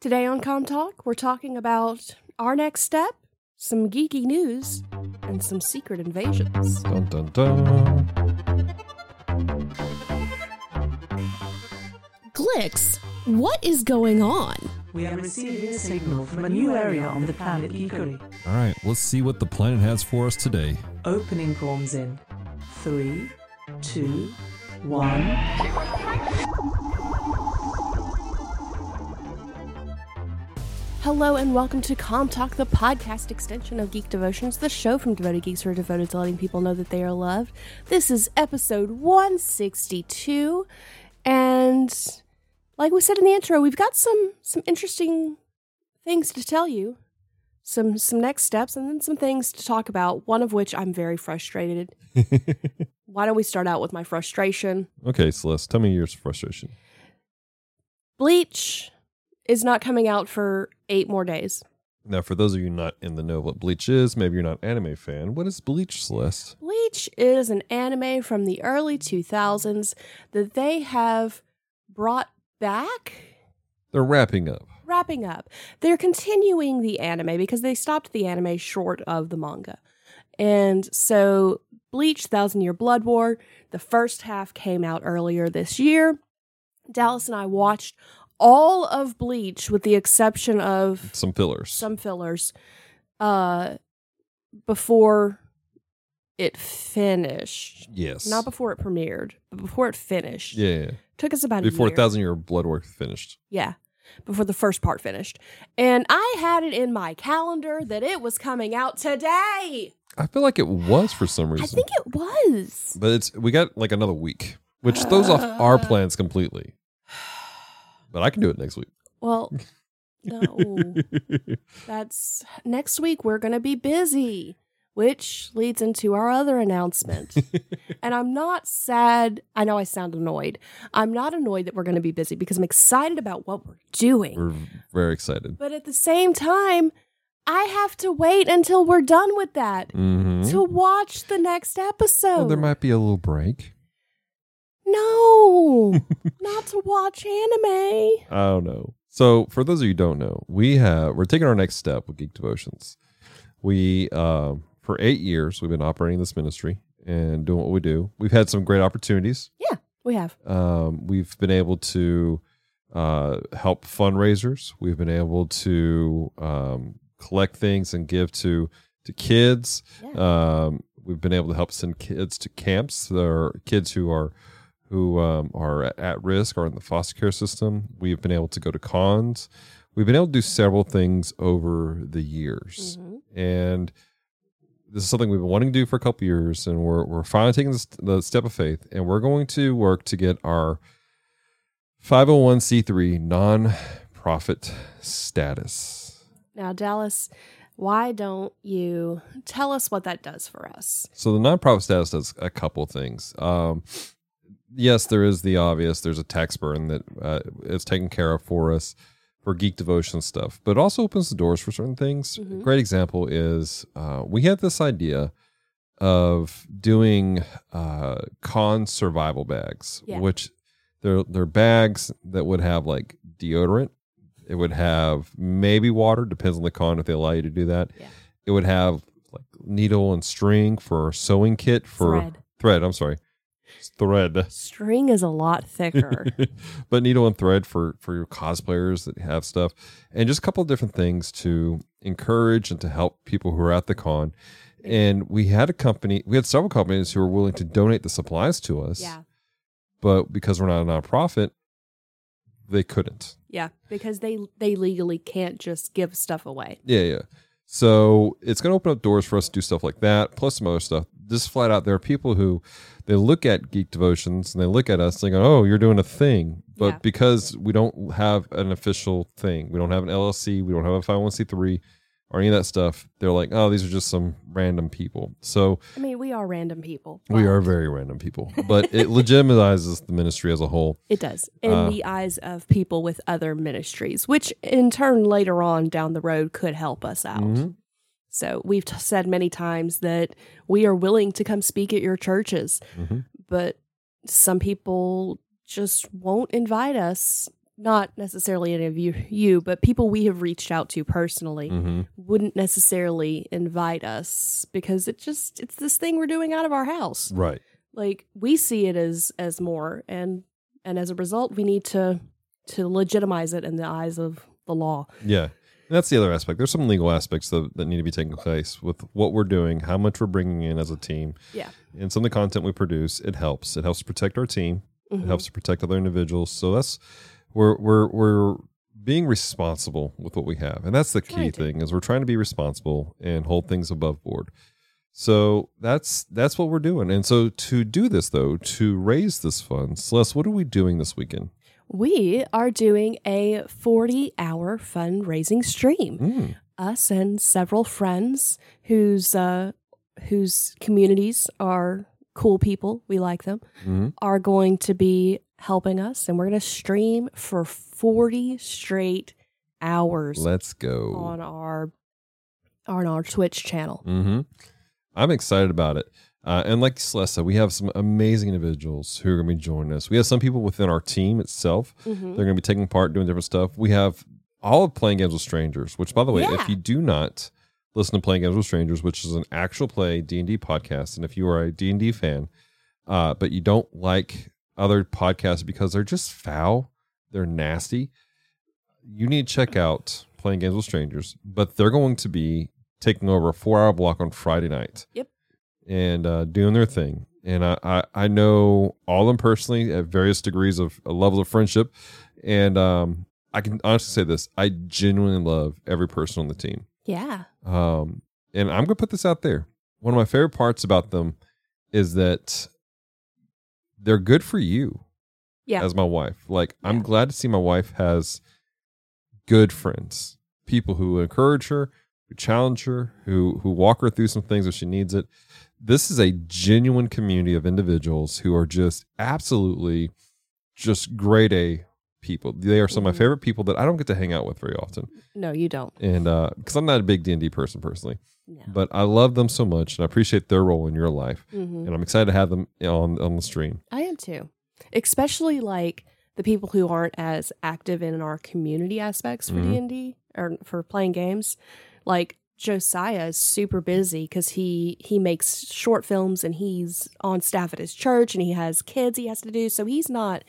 Today on Comm Talk, we're talking about our next step, some geeky news, and some secret invasions. Dun dun dun. Glix, what is going on? We are receiving a signal from a new area on the planet Geekery. All right, let's see what the planet has for us today. Opening comms in three, two, one. Hello and welcome to Comm Talk, the podcast extension of Geek Devotions, the show from devoted geeks who are devoted to letting people know that they are loved. This is episode 162, and like we said in the intro, we've got some some interesting things to tell you, some some next steps, and then some things to talk about. One of which I'm very frustrated. Why don't we start out with my frustration? Okay, Celeste, tell me your frustration. Bleach is not coming out for eight more days. Now, for those of you not in the know what Bleach is, maybe you're not an anime fan. What is Bleach, Celeste? Bleach is an anime from the early 2000s that they have brought back, They're wrapping up. wrapping up. They're continuing the anime because they stopped the anime short of the manga. And so, Bleach Thousand Year Blood War, the first half came out earlier this year. Dallas and I watched all of Bleach with the exception of Some fillers. some fillers uh before it finished yes. not before it premiered but before it finished yeah, yeah. took us about Before a year. Thousand Year Blood War finished. yeah before the first part finished and i had it in my calendar that it was coming out today I feel like it was for some reason. i think it was but it's we got like another week, which throws off our plans completely. But I can do it next week. well no that's next week we're gonna be busy which leads into our other announcement And I'm not sad. I know I sound annoyed. I'm not annoyed that we're going to be busy because I'm excited about what we're doing. We're very excited. but at the same time, I have to wait until we're done with that hmm to watch the next episode. Well, there might be a little break. No, not to watch anime. I don't know. So, for those of you who don't know, we have we're taking our next step with Geek Devotions. We uh, for eight years we've been operating this ministry and doing what we do. We've had some great opportunities. Yeah, we have. Um, we've been able to uh, help fundraisers. We've been able to um, collect things and give to to kids. Yeah. Um, we've been able to help send kids to camps. There are kids who are who um, are at, risk or in the foster care system. We've been able to go to cons. We've been able to do several things over the years, Mhm. and this is something we've been wanting to do for a couple years, and we're we're finally taking this, the step of faith, and we're going to work to get our 501c3 non-profit status. Now, Dallas, why don't you tell us what that does for us? So the nonprofit status does a couple things. Um, yes, there is the obvious. There's a tax burden that uh, is taken care of for us for geek devotion stuff, but it also opens the doors for certain things. A Mhm. great example is uh, we had this idea of doing uh, con survival bags, Yeah. which they're they're bags that would have like deodorant. It would have maybe water, depends on the con if they allow you to do that. Yeah. It would have like needle and string for sewing kit for Thread. thread. I'm sorry, thread. String is a lot thicker. but needle and thread for for your cosplayers that have stuff and just a couple of different things to encourage and to help people who are at the con and we had a company we had several companies who were willing to donate the supplies to us yeah. but because we're not a nonprofit they couldn't Yeah, because they they legally can't just give stuff away. yeah yeah so it's going to open up doors for us to do stuff like that plus some other stuff just flat out there are people who they look at geek devotions and they look at us and they go oh you're doing a thing but Yeah. because we don't have an official thing we don't have an llc we don't have a 501c3 or any of that stuff they're like oh these are just some random people so I mean, we are random people. we are very random people but it legitimizes the ministry as a whole It does in Uh, the eyes of people with other ministries, which in turn later on down the road could help us out. Mhm. So we've t- said many times that we are willing to come speak at your churches, Mhm. but some people just won't invite us not necessarily any of you, you, but people we have reached out to personally hmm wouldn't necessarily invite us because it just it's this thing we're doing out of our house. Right. Like we see it as as more and and as a result we need to to legitimize it in the eyes of the law. Yeah. And that's the other aspect. There's some legal aspects that, that need to be taken place with what we're doing, how much we're bringing in as a team, Yeah. and some of the content we produce. It helps. It helps to protect our team. Mhm. It helps to protect other individuals. So that's we're we're we're being responsible with what we have, and that's the key thing is we're trying to be responsible and hold things above board. So that's that's what we're doing. And so to do this though, to raise this fund, Celeste, what are we doing this weekend? We are doing a 40 hour fundraising stream. Mm, Us and several friends whose uh, whose communities are cool people, we like them, mhm. are going to be helping us, and we're going to stream for 40 straight hours Let's go. on our on our Twitch channel. hmm I'm excited about it. Uh, and like Celeste said, we have some amazing individuals who are going to be joining us. We have some people within our team itself. Mhm. They're going to be taking part, doing different stuff. We have all of Playing Games with Strangers, which, by the way, Yeah. if you do not listen to Playing Games with Strangers, which is an actual play D&D podcast, and if you are a D&D fan, uh, but you don't like other podcasts because they're just foul, they're nasty, you need to check out Playing Games with Strangers. But they're going to be taking over a four-hour block on Friday night. Yep. And uh, doing their thing. And I, I, I know all of them personally at various degrees of uh, levels of friendship. And um, I can honestly say this I genuinely love every person on the team. Yeah. Um, and I'm going to put this out there. One of my favorite parts about them is that they're good for you Yeah. as my wife. Like, I'm glad to see my wife has good friends, people who encourage her, who challenge her, who who walk her through some things if she needs it. This is a genuine community of individuals who are just absolutely just grade A people. They are some of my favorite people that I don't get to hang out with very often, No, you don't. and because I'm not a big D and D person personally, No. but I love them so much and I appreciate their role in your life, Mhm. and I'm excited to have them on on the stream. I am too. Especially like the people who aren't as active in our community aspects for Mhm. D&D or for playing games. Like Josiah is super busy cuz he he makes short films and he's on staff at his church and he has kids he has to do so he's not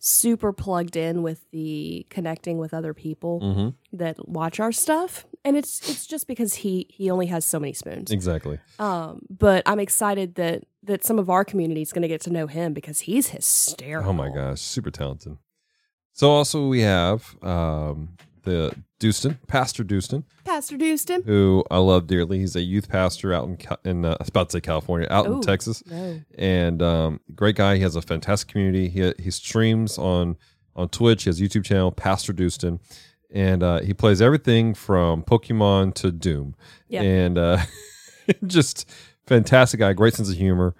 super plugged in with the connecting with other people Mm-hmm. that watch our stuff and it's it's just because he he only has so many spoons. Exactly. Um, but I'm excited that that some of our community is going to get to know him because he's hysterical. Oh my gosh, super talented. So also we have um, the Dustin, Pastor Dustin, Pastor Dustin. who I love dearly. He's a youth pastor out in in uh, I was about to say California, out in Texas, No. and um, great guy. He has a fantastic community. He he streams on on Twitch. He has a YouTube channel, Pastor Dustin, and uh, he plays everything from Pokemon to Doom. Yeah. and uh, just fantastic guy, great sense of humor,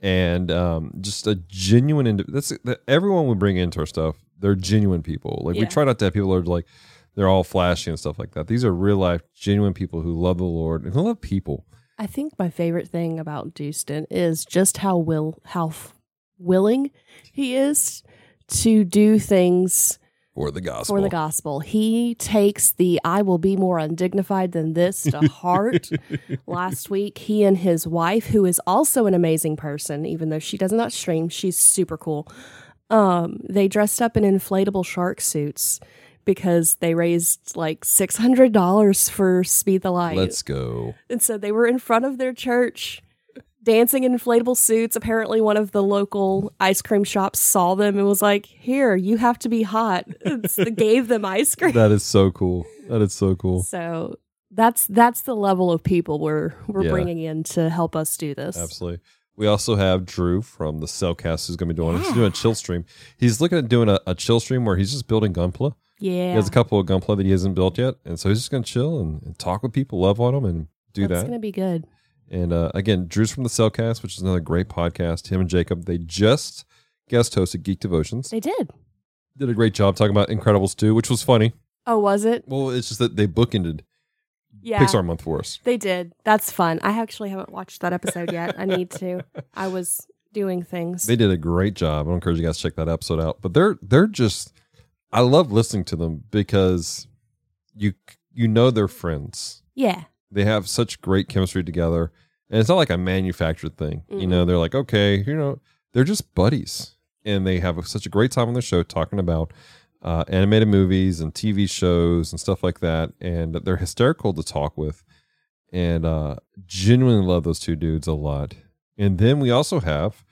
and um, just a genuine. Indi- that's that everyone we bring into our stuff. They're genuine people. Like we try not to have people that are like they're all flashy and stuff like that. These are real life, genuine people who love the Lord and who love people. I think my favorite thing about Dustin is just how will how f- willing he is to do things For the gospel. for the gospel. He takes the I will be more undignified than this to heart. Last week, he and his wife, who is also an amazing person, even though she does not stream, she's super cool. Um, they dressed up in inflatable shark suits because they raised like six hundred dollars for Speed the Light. Let's go. And so they were in front of their church dancing in inflatable suits. Apparently, one of the local ice cream shops saw them and was like, Here, you have to be hot. So gave them ice cream. That is so cool. That is so cool. So that's that's the level of people we're we're Yeah. bringing in to help us do this. Absolutely. We also have Drew from the Cel Cast who's going to be doing. He's doing a chill stream. He's looking at doing a, a chill stream where he's just building Gunpla. He Yeah. has a couple of Gunpla that he hasn't built yet, and so he's just going to chill and, and talk with people, love on them, and do That's that. It's gonna be good. And uh, again, Drew's from the Cel Cast, which is another great podcast. Him and Jacob, they just guest hosted Geek Devotions. They did. Did a great job talking about Incredibles 2, which was funny. Oh, was it? Well, it's just that they bookended Yeah. Pixar month for us. They did. That's fun. I actually haven't watched that episode yet. I need to. I was doing things. They did a great job. I encourage you guys to check that episode out. But they're they're just I love listening to them because you you know they're friends. Yeah. They have such great chemistry together, and it's not like a manufactured thing. You know, they're like, okay, you know, they're just buddies, and they have such a great time on the show talking about uh, animated movies and TV shows and stuff like that, and they're hysterical to talk with, and uh, genuinely love those two dudes a lot. And then we also have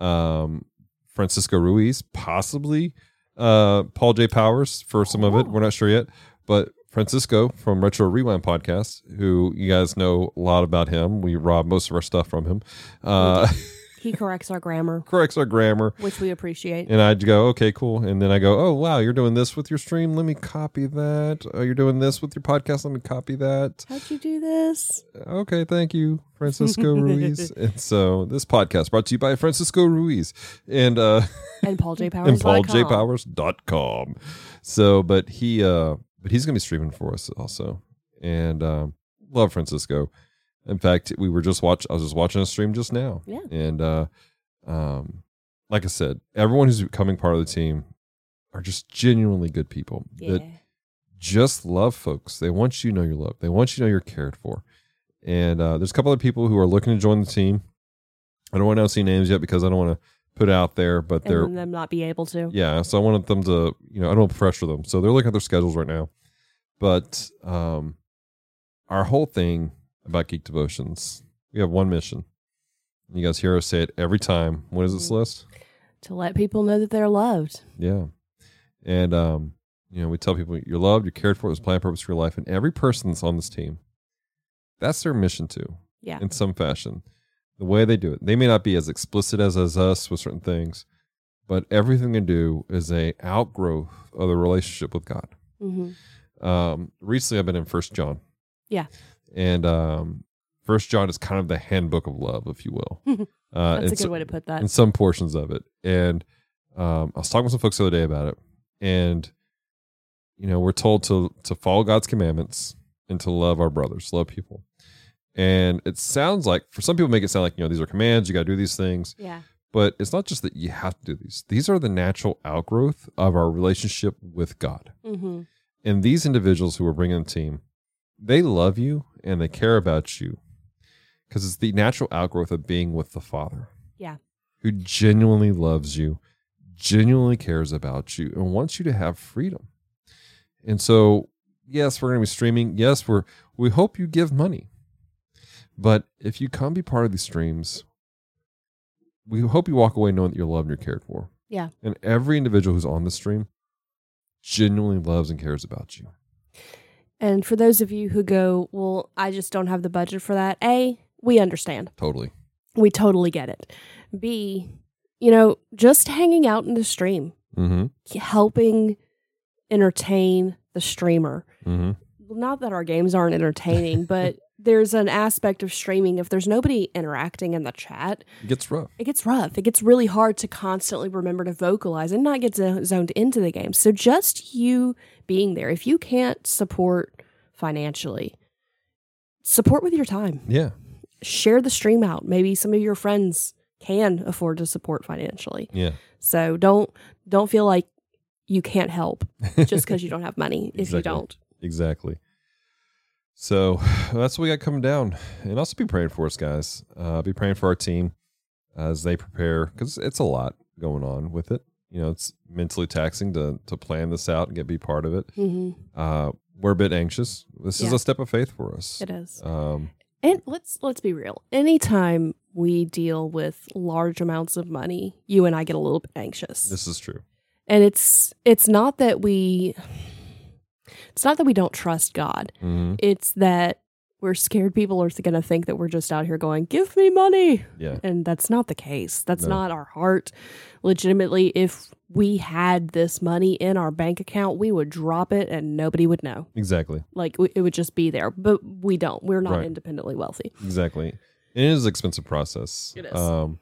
um, Francisco Ruiz, possibly uh, Paul J. Powers for some of it. We're not sure yet, but Francisco from Retro Rewind podcast, who you guys know a lot about him. We rob most of our stuff from him. Uh, He corrects our grammar, corrects our grammar. which we appreciate. And I'd go, okay, cool. And then I go, oh, wow, you're doing this with your stream. Let me copy that. Oh, you're doing this with your podcast. Let me copy that. How'd you do this? Okay, thank you, Francisco Ruiz. And so this podcast brought to you by Francisco Ruiz and uh And Paul J. Powers. and pauljpowers.com. So, but he uh but he's going to be streaming for us also. And um love Francisco. In fact, we were just watch I was just watching a stream just now. Yeah. And uh um like I said, everyone who's becoming part of the team are just genuinely good people Yeah. that just love folks. They want you to know you're loved. They want you to know you're cared for. And uh, there's a couple other people who are looking to join the team. I don't want to announce any names yet because I don't want to put out there, but and they're them not be able to. yeah. So I wanted them to, you know, I don't want to pressure them. So they're looking at their schedules right now. But um, our whole thing about Geek Devotions, we have one mission. You guys hear us say it every time. What is this Mhm. list? To let people know that they're loved. Yeah. And um, you know, we tell people you're loved, you're cared for, there's a plan purpose for your life. And every person that's on this team, that's their mission too, Yeah. in some fashion. The way they do it. They may not be as explicit as, as us with certain things, but everything they do is a outgrowth of the relationship with God. hmm Um, recently I've been in First John. Yeah. And um First John is kind of the handbook of love, if you will. Uh, That's a good so- way to put that. in some portions of it. And um, I was talking with some folks the other day about it, and you know, we're told to to follow God's commandments and to love our brothers, love people. And it sounds like for some people make it sound like you know these are commands, you got to do these things, Yeah. but it's not just that you have to do these. These are the natural outgrowth of our relationship with God. hmm And these individuals who are bringing the team, they love you and they care about you because it's the natural outgrowth of being with the Father. Yeah. Who genuinely loves you, genuinely cares about you, and wants you to have freedom. And so, yes, we're going to be streaming. Yes, we're we hope you give money. But if you come be part of these streams, we hope you walk away knowing that you're loved and you're cared for. Yeah. And every individual who's on the stream genuinely loves and cares about you. And for those of you who go, well, I just don't have the budget for that. A, we understand. Totally. We totally get it. B, you know, just hanging out in the stream, Mm-hmm. helping entertain the streamer. Mm-hmm. Not that our games aren't entertaining, but there's an aspect of streaming. If there's nobody interacting in the chat, It gets rough. it gets rough. It gets really hard to constantly remember to vocalize and not get zoned into the game. So just you being there, if you can't support financially, support with your time. Yeah. Share the stream out. Maybe some of your friends can afford to support financially. Yeah. So don't don't feel like you can't help just because you don't have money if you don't. Exactly. So that's what we got coming down. And also be praying for us, guys. Uh, be praying for our team as they prepare because it's a lot going on with it. You know, it's mentally taxing to to plan this out and get be part of it. hmm Uh, we're a bit anxious. This is a step of faith for us. It is. Um, And let's let's be real. Anytime we deal with large amounts of money, you and I get a little bit anxious. this is true. and it's it's not that we it's not that we don't trust God. hmm It's that we're scared people are going to think that we're just out here going, "Give me money." Yeah. And that's not the case. That's No. not our heart. Legitimately, if we had this money in our bank account, we would drop it and nobody would know. Exactly. Like it would just be there. But we don't. We're not Right. independently wealthy. Exactly. And it is an expensive process. It is. Um,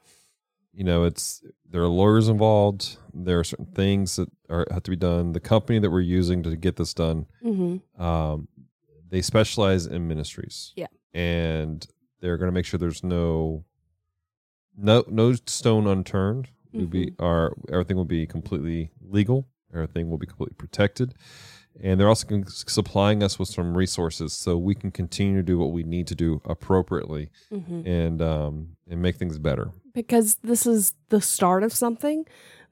you know, it's there are lawyers involved. There are certain things that are have to be done. The company that we're using to get this done, Mm-hmm. um, they specialize in ministries. Yeah. and they're going to make sure there's no no no stone unturned. We'll be Mm-hmm. our everything will be completely legal. everything will be completely protected. And they're also supplying us with some resources so we can continue to do what we need to do appropriately Mhm. and um, and make things better. because this is the start of something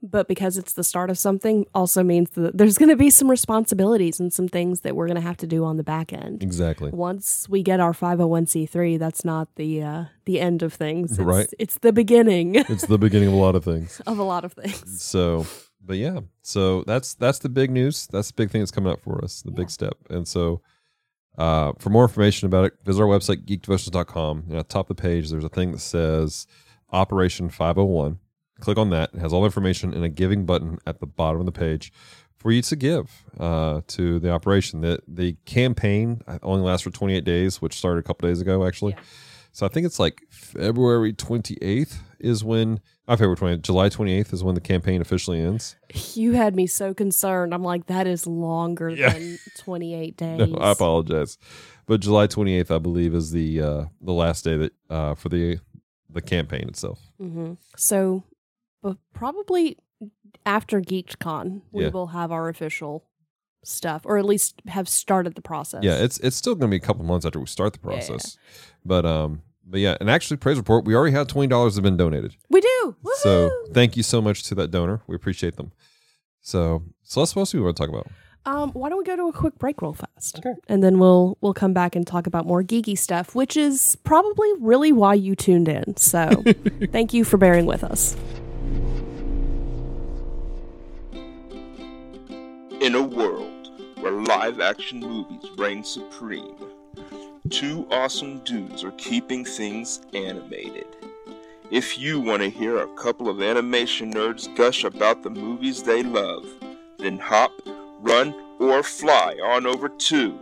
but because it's the start of something also means that there's going to be some responsibilities and some things that we're going to have to do on the back end Exactly. once we get our 501c3 that's not the uh, the end of things it's, Right. it's the beginning It's the beginning of a lot of things. of a lot of things So, but yeah, so that's that's the big news. That's the big thing that's coming up for us, the big step. And so, uh, for more information about it, visit our website geekdevotions.com. And at the top of the page, there's a thing that says Operation 501. Click on that. It has all the information and a giving button at the bottom of the page for you to give uh, to the operation. The the campaign only lasts for 28 days, which started a couple days ago, actually. Yeah. So I think it's like February 28th is when, not February 20th, July 28th is when the campaign officially ends. you had me so concerned i'm like that is longer Yeah. than 28 days No, I apologize, but July 28th, I believe, is the uh, the last day that uh, for the the campaign itself. hmm So, but probably after GeekCon, we Yeah. will have our official stuff, or at least have started the process. Yeah, it's it's still going to be a couple months after we start the Yeah, yeah. process, but um, but yeah, and actually, praise report, we already had twenty dollars have been donated. we do. So thank you so much to that donor. We appreciate them. So, so let's what else do we want to talk about? um, why don't we go to a quick break real fast, Okay. and then we'll we'll come back and talk about more geeky stuff, which is probably really why you tuned in. So, thank you for bearing with us. In a world where live action movies reign supreme, two awesome dudes are keeping things animated. If you want to hear a couple of animation nerds gush about the movies they love, then hop, run, or fly on over to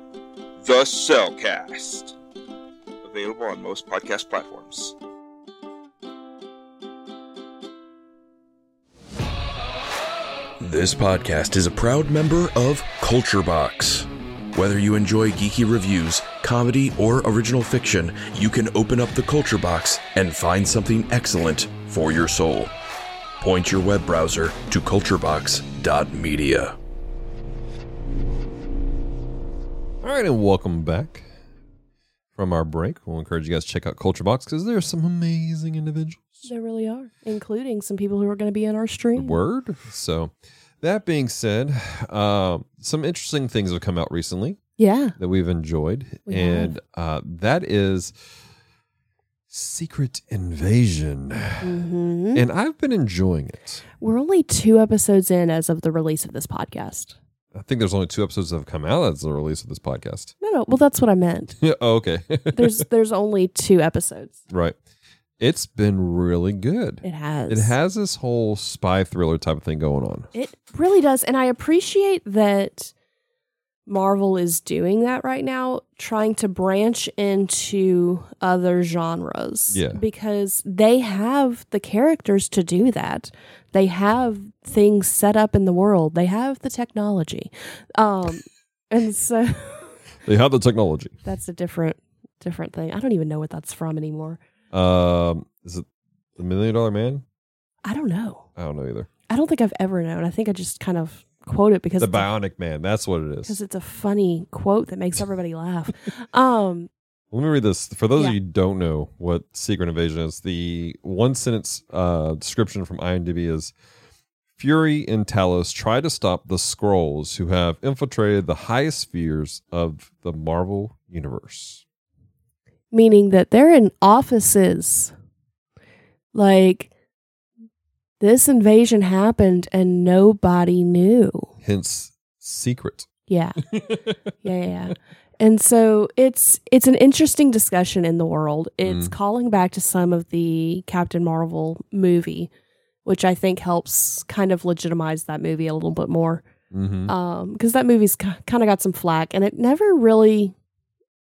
The Cel Cast. Available on most podcast platforms. This podcast is a proud member of Culture Box. Whether you enjoy geeky reviews, comedy, or original fiction, you can open up the Culture Box and find something excellent for your soul. Point your web browser to culturebox.media. All right, and welcome back from our break. We'll encourage you guys to check out Culture Box because there's some amazing individuals. There really are, including some people who are going to be in our stream. Word. So, that being said, um, some interesting things have come out recently Yeah. that we've enjoyed, We and uh, that is Secret Invasion, hmm and I've been enjoying it. We're only two episodes in as of the release of this podcast. I think there's only two episodes that have come out as the release of this podcast. No, no. Well, that's what I meant. Yeah. Oh, okay. There's there's only two episodes. right. It's been really good. It has. It has this whole spy thriller type of thing going on. It really does, and I appreciate that Marvel is doing that right now, trying to branch into other genres. Yeah. Because they have the characters to do that. They have things set up in the world. They have the technology. Um and so They have the technology. that's a different different thing. I don't even know what that's from anymore. Um, is it the Million Dollar Man? I don't know. I don't know either. I don't think I've ever known. I think I just kind of quote it because The it's a- Bionic Man. That's what it is. because it's a funny quote that makes everybody laugh. Um, Let me read this. For those Yeah. of you who don't know what Secret Invasion is, the one sentence uh, description from IMDb is Fury and Talos try to stop the Skrulls who have infiltrated the highest spheres of the Marvel Universe. meaning that they're in offices. Like this invasion happened and nobody knew. Hence, secret. Yeah. yeah, yeah, yeah. And so it's it's an interesting discussion in the world. It's Mm. calling back to some of the Captain Marvel movie, which I think helps kind of legitimize that movie a little bit more. Mm-hmm. um because that movie's kind of got some flack and it never really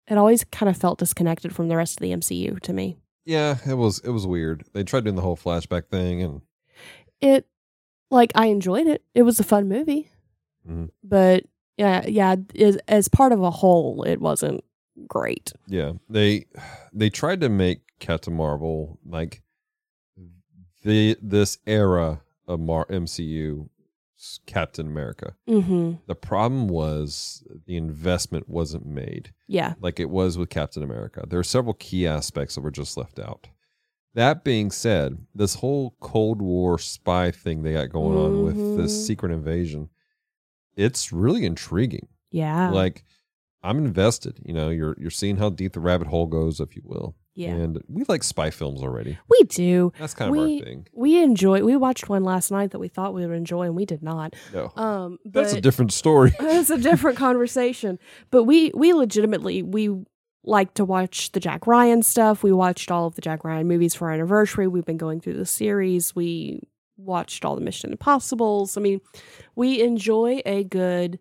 it always kind of felt disconnected from the rest of the mcu to me Yeah, it was it was weird. They tried doing the whole flashback thing, and it like i enjoyed it it was a fun movie Mhm. but yeah yeah as, as part of a whole it wasn't great yeah, they they tried to make Captain Marvel like the this era of Mar- MCU Captain America. Mm-hmm. The problem was the investment wasn't made Yeah. like it was with Captain America. There are several key aspects that were just left out. That being said, this whole Cold War spy thing they got going on with this secret invasion, it's really intriguing. Yeah. Like I'm invested. You know, you're you're seeing how deep the rabbit hole goes, if you will. yeah. And we like spy films already. we do. That's kind of we our thing. we enjoy. We watched one last night that we thought we would enjoy, and we did not. No, Um, but that's a different story. it's a different conversation. But we we legitimately we like to watch the Jack Ryan stuff. We watched all of the Jack Ryan movies for our anniversary. We've been going through the series. We watched all the Mission Impossibles. I mean, we enjoy a good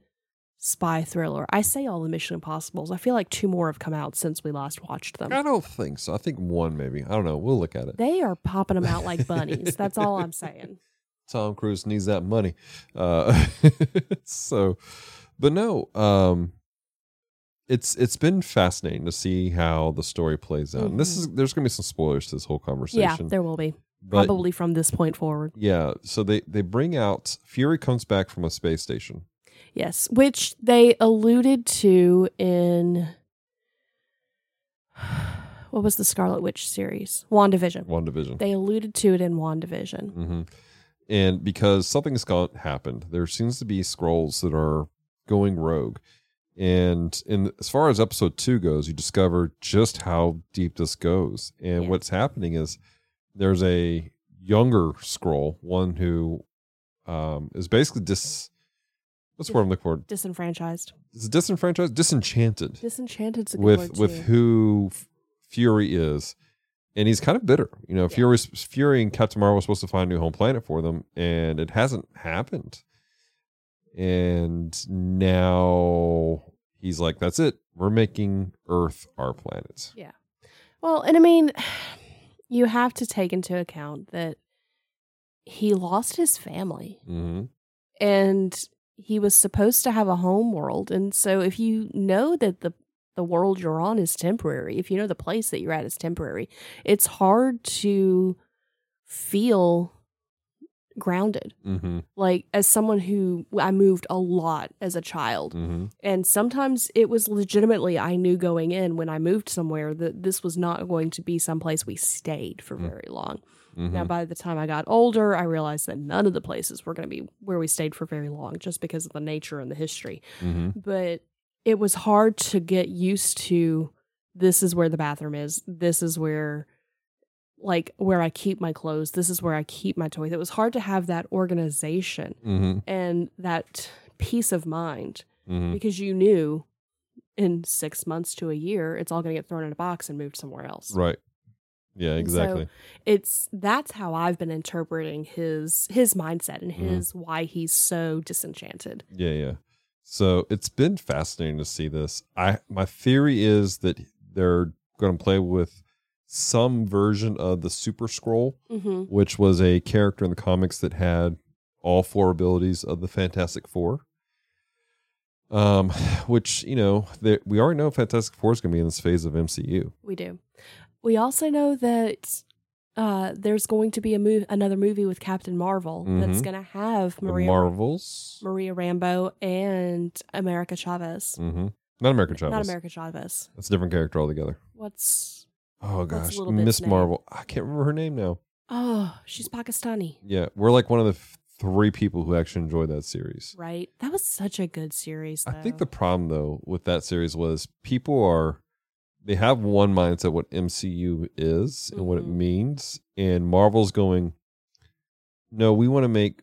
spy thriller. I say all the Mission Impossibles. I feel like two more have come out since we last watched them. I don't think so. I think one maybe. I don't know. We'll look at it. They are popping them out like bunnies. That's all I'm saying. Tom Cruise needs that money. Uh, so, but no, um, it's it's been fascinating to see how the story plays out. And this is there's going to be some spoilers to this whole conversation. Mm-hmm. Yeah, there will be but probably from this point forward. yeah, so they they bring out Fury comes back from a space station. Yes, which they alluded to in what was the Scarlet Witch series? WandaVision. WandaVision. They alluded to it in WandaVision. hmm And because something's gone happened, there seems to be Skrulls that are going rogue. And in as far as episode two goes, you discover just how deep this goes. And Yeah. what's happening is there's a younger Skrull, one who um, is basically dis. What's the word I'm looking for? Disenfranchised. Is it disenfranchised? Disenchanted Disenchanted's a with with who Fury is, and he's kind of bitter. You know, Yeah. Fury Fury and Captain Marvel were supposed to find a new home planet for them, and it hasn't happened. And now he's like, "That's it. We're making Earth our planet." Yeah. Well, and I mean, you have to take into account that he lost his family hmm and he was supposed to have a home world. And so if you know that the the world you're on is temporary, if you know the place that you're at is temporary, it's hard to feel grounded. hmm Like as someone who I moved a lot as a child, hmm and sometimes it was legitimately I knew going in when I moved somewhere that this was not going to be someplace we stayed for Mm. very long. Now, by the time I got older, I realized that none of the places were going to be where we stayed for very long just because of the nature and the history. hmm But it was hard to get used to this is where the bathroom is. This is where like where I keep my clothes. This is where I keep my toys. It was hard to have that organization hmm and that peace of mind hmm because you knew in 6 months to a year it's all going to get thrown in a box and moved somewhere else. Right. Yeah. And so Exactly. it's that's how I've been interpreting his his mindset and Mhm. his why he's so disenchanted. Yeah, yeah. So it's been fascinating to see this. I my theory is that they're going to play with some version of the Super Skrull, Mm-hmm. which was a character in the comics that had all four abilities of the Fantastic Four. Um, which you know, we already know Fantastic Four is going to be in this phase of MCU. We do. We also know that uh, there's going to be a move another movie with Captain Marvel that's Mhm. going to have The Maria Marvels, Maria Rambeau and America Chavez. hmm not America Chavez. Not America Chavez. That's a different character altogether. What's Oh gosh, Miss? Marvel. I can't remember her name now. oh, she's Pakistani, Yeah, we're like one of the f- three people who actually enjoyed that series. right? That was such a good series. I think the problem though with that series was people are they have one mindset what MCU is and what it Mhm. means, and Marvel's going, no, we want to make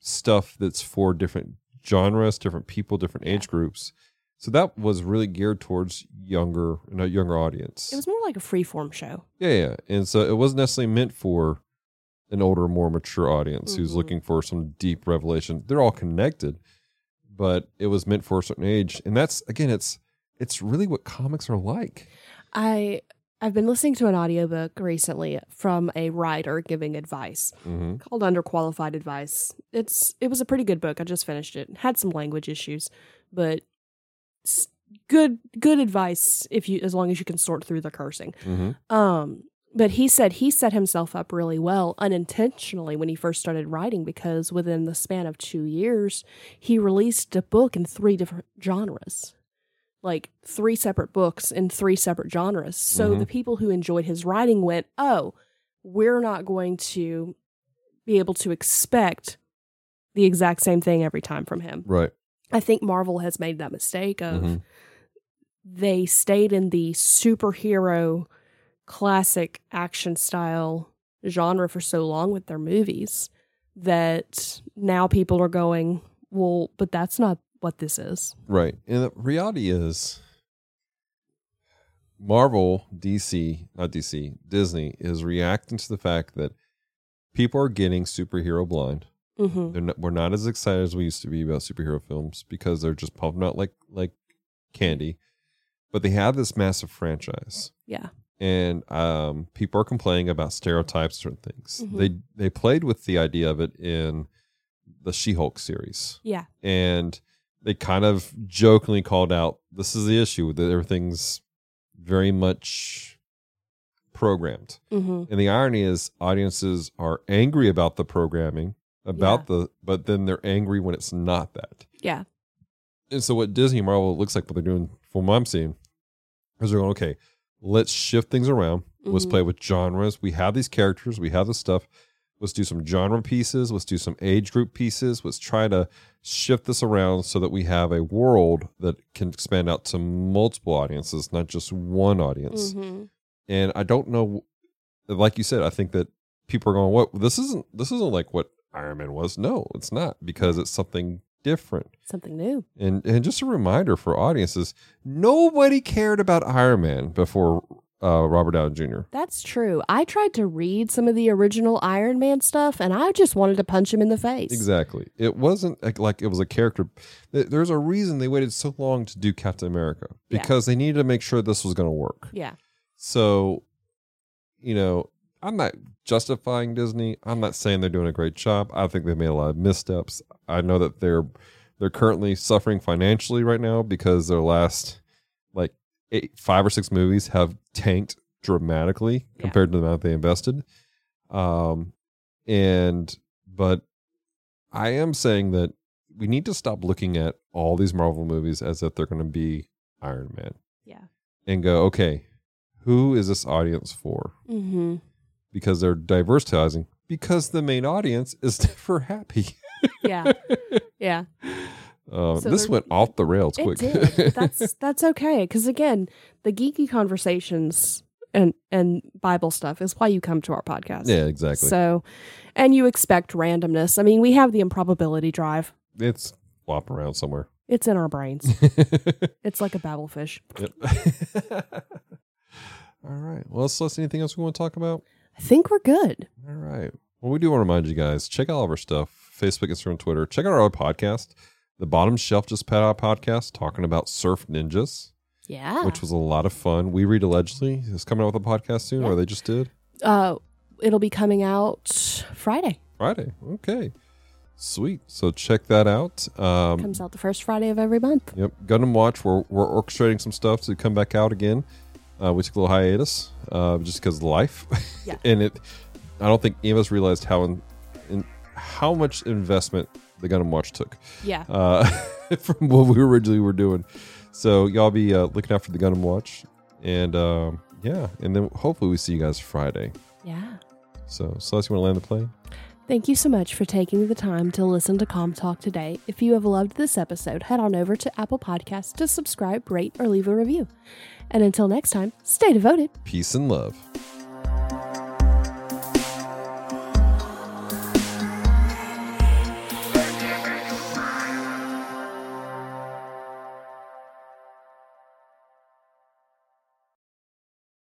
stuff that's for different genres, different people, different Yeah. age groups. So that was really geared towards younger, no, younger audience. it was more like a freeform show. Yeah, yeah. And so it wasn't necessarily meant for an older, more mature audience who's Mhm. looking for some deep revelation. They're all connected, but it was meant for a certain age. And that's again, it's it's really what comics are like. I I've been listening to an audiobook recently from a writer giving advice Mm-hmm. called Underqualified Advice. It's it was a pretty good book. I just finished it. Had some language issues, but good good advice if you as long as you can sort through the cursing. Mm-hmm. Um but he said he set himself up really well unintentionally when he first started writing because within the span of two years, he released a book in three different genres. Like three separate books in three separate genres. So Mhm. the people who enjoyed his writing went, oh, we're not going to be able to expect the exact same thing every time from him. Right. I think Marvel has made that mistake of Mhm. they stayed in the superhero classic action style genre for so long with their movies that now people are going, well, but that's not what this is. Right. And the reality is Marvel, DC, not DC, Disney is reacting to the fact that people are getting superhero blind. Mm-hmm. They're not, we're not as excited as we used to be about superhero films because they're just pumping out like like candy. But they have this massive franchise. Yeah. and um, people are complaining about stereotypes, certain things. Mhm. They they played with the idea of it in the She-Hulk series, Yeah. and they kind of jokingly called out, "This is the issue that everything's very much programmed." Mm-hmm. And the irony is, audiences are angry about the programming, about the, but then they're angry when it's not that. Yeah. And so what Disney and Marvel looks like what they're doing from what I'm seeing is they're going, okay, let's shift things around. Let's Mhm. play with genres. We have these characters, we have this stuff. Let's do some genre pieces. Let's do some age group pieces. Let's try to shift this around so that we have a world that can expand out to multiple audiences, not just one audience. Mm-hmm. And I don't know, like you said, I think that people are going, "What? This isn't. This isn't like what Iron Man was." No, it's not because it's something different. Something new. And and just a reminder for audiences: nobody cared about Iron Man before uh, Robert Downey Jr. That's true. I tried to read some of the original Iron Man stuff and I just wanted to punch him in the face. Exactly. It wasn't like, like it was a character. There's a reason they waited so long to do Captain America Yeah. because they needed to make sure this was going to work. Yeah. So, you know, I'm not justifying Disney. I'm not saying they're doing a great job. I think they made a lot of missteps. I know that they're they're currently suffering financially right now because their last like eight, five or six movies have tanked dramatically Yeah. compared to the amount they invested. Um, and but I am saying that we need to stop looking at all these Marvel movies as if they're going to be Iron Man Yeah. and go, okay, who is this audience for? Mm-hmm. Because they're diversitizing. Because the main audience is never happy. Yeah. Yeah. Uh, So this went off the rails It quick. did. That's that's okay. Because again, the geeky conversations and and Bible stuff is why you come to our podcast. yeah, exactly. So, and you expect randomness. I mean, we have the improbability drive. it's flopping around somewhere. It's in our brains. It's like a Babel fish. Yep. All right. Well, Celeste, anything else we want to talk about? I think we're good. All right. Well, we do want to remind you guys check out all of our stuff Facebook, Instagram, Twitter. Check out our other podcast, The Bottom Shelf Just Pet Out podcast, talking about surf ninjas, Yeah. which was a lot of fun. We Read Allegedly is coming out with a podcast soon, Yeah. or they just did uh, it'll be coming out Friday. Friday. Okay. Sweet. So check that out. Um, Comes out the first Friday of every month. Yep, Gundam Watch. We're we're orchestrating some stuff to come back out again. Uh, we took a little hiatus uh, just because of life, Yeah. and it. I don't think any of us realized how in, in how much investment the Gundam Watch took Yeah. uh, from what we originally were doing. So y'all be uh, looking out for the Gundam Watch, and um, yeah, and then hopefully we see you guys Friday. Yeah. So Celeste, you want to land the plane? Thank you so much for taking the time to listen to Comm Talk today. If you have loved this episode, head on over to Apple Podcasts to subscribe, rate, or leave a review. And until next time, stay devoted. Peace and love.